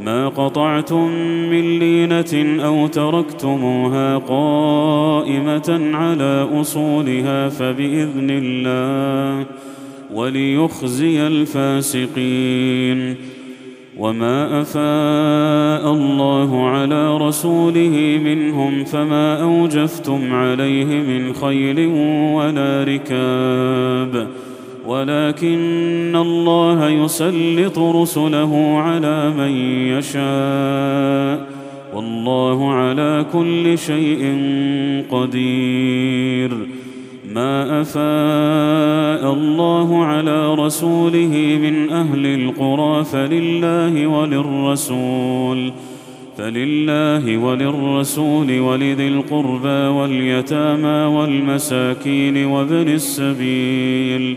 ما قطعتم من لينة أو تركتموها قائمة على أصولها فبإذن الله وليخزي الفاسقين. وما أفاء الله على رسوله منهم فما أوجفتم عليه من خيل ولا ركاب. ولكن الله يسلط رسله على من يشاء. والله على كل شيء قدير. ما أفاء الله على رسوله من أهل القرى فلله وللرسول. فلله وللرسول ولذي القربى واليتامى والمساكين وابن السبيل.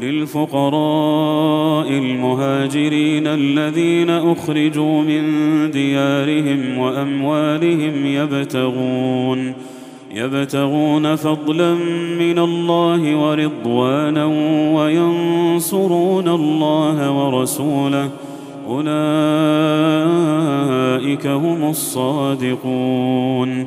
للفقراء المهاجرين الذين أخرجوا من ديارهم وأموالهم يبتغون يبتغون فضلا من الله ورضوانا وينصرون الله ورسوله. أولئك هم الصادقون.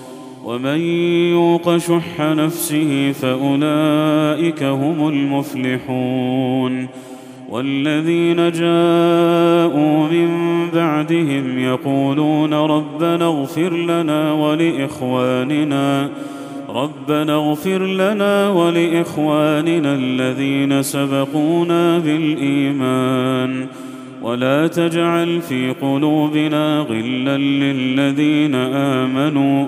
ومن يوق شح نفسه فأولئك هم المفلحون والذين جاءوا من بعدهم يقولون ربنا اغفر لنا ولإخواننا ربنا اغفر لنا ولإخواننا الذين سبقونا بالإيمان. ولا تجعل في قلوبنا غلا للذين آمنوا.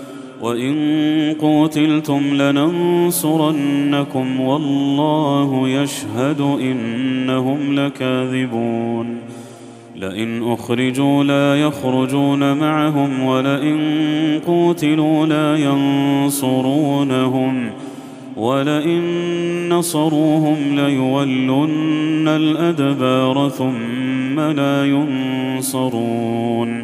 وإن قوتلتم لننصرنكم والله يشهد انهم لكاذبون لئن اخرجوا لا يخرجون معهم ولئن قوتلوا لا ينصرونهم ولئن نصروهم ليولن الادبار ثم لا ينصرون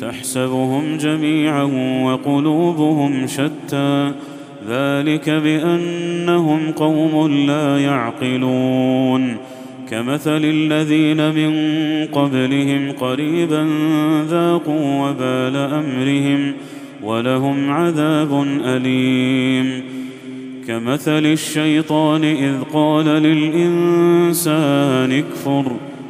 تحسبهم جميعا وقلوبهم شتى. ذلك بأنهم قوم لا يعقلون. كمثل الذين من قبلهم قريبا ذاقوا وبال أمرهم ولهم عذاب أليم. كمثل الشيطان إذ قال للإنسان اكفر.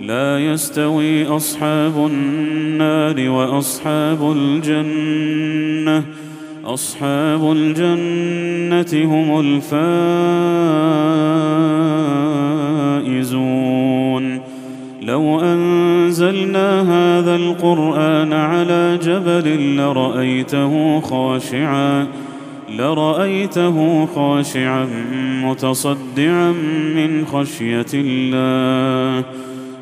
لا يستوي أصحاب النار وأصحاب الجنة. أصحاب الجنة هم الفائزون. لو أنزلنا هذا القرآن على جبل لرأيته خاشعا لرأيته خاشعا متصدعا من خشية الله.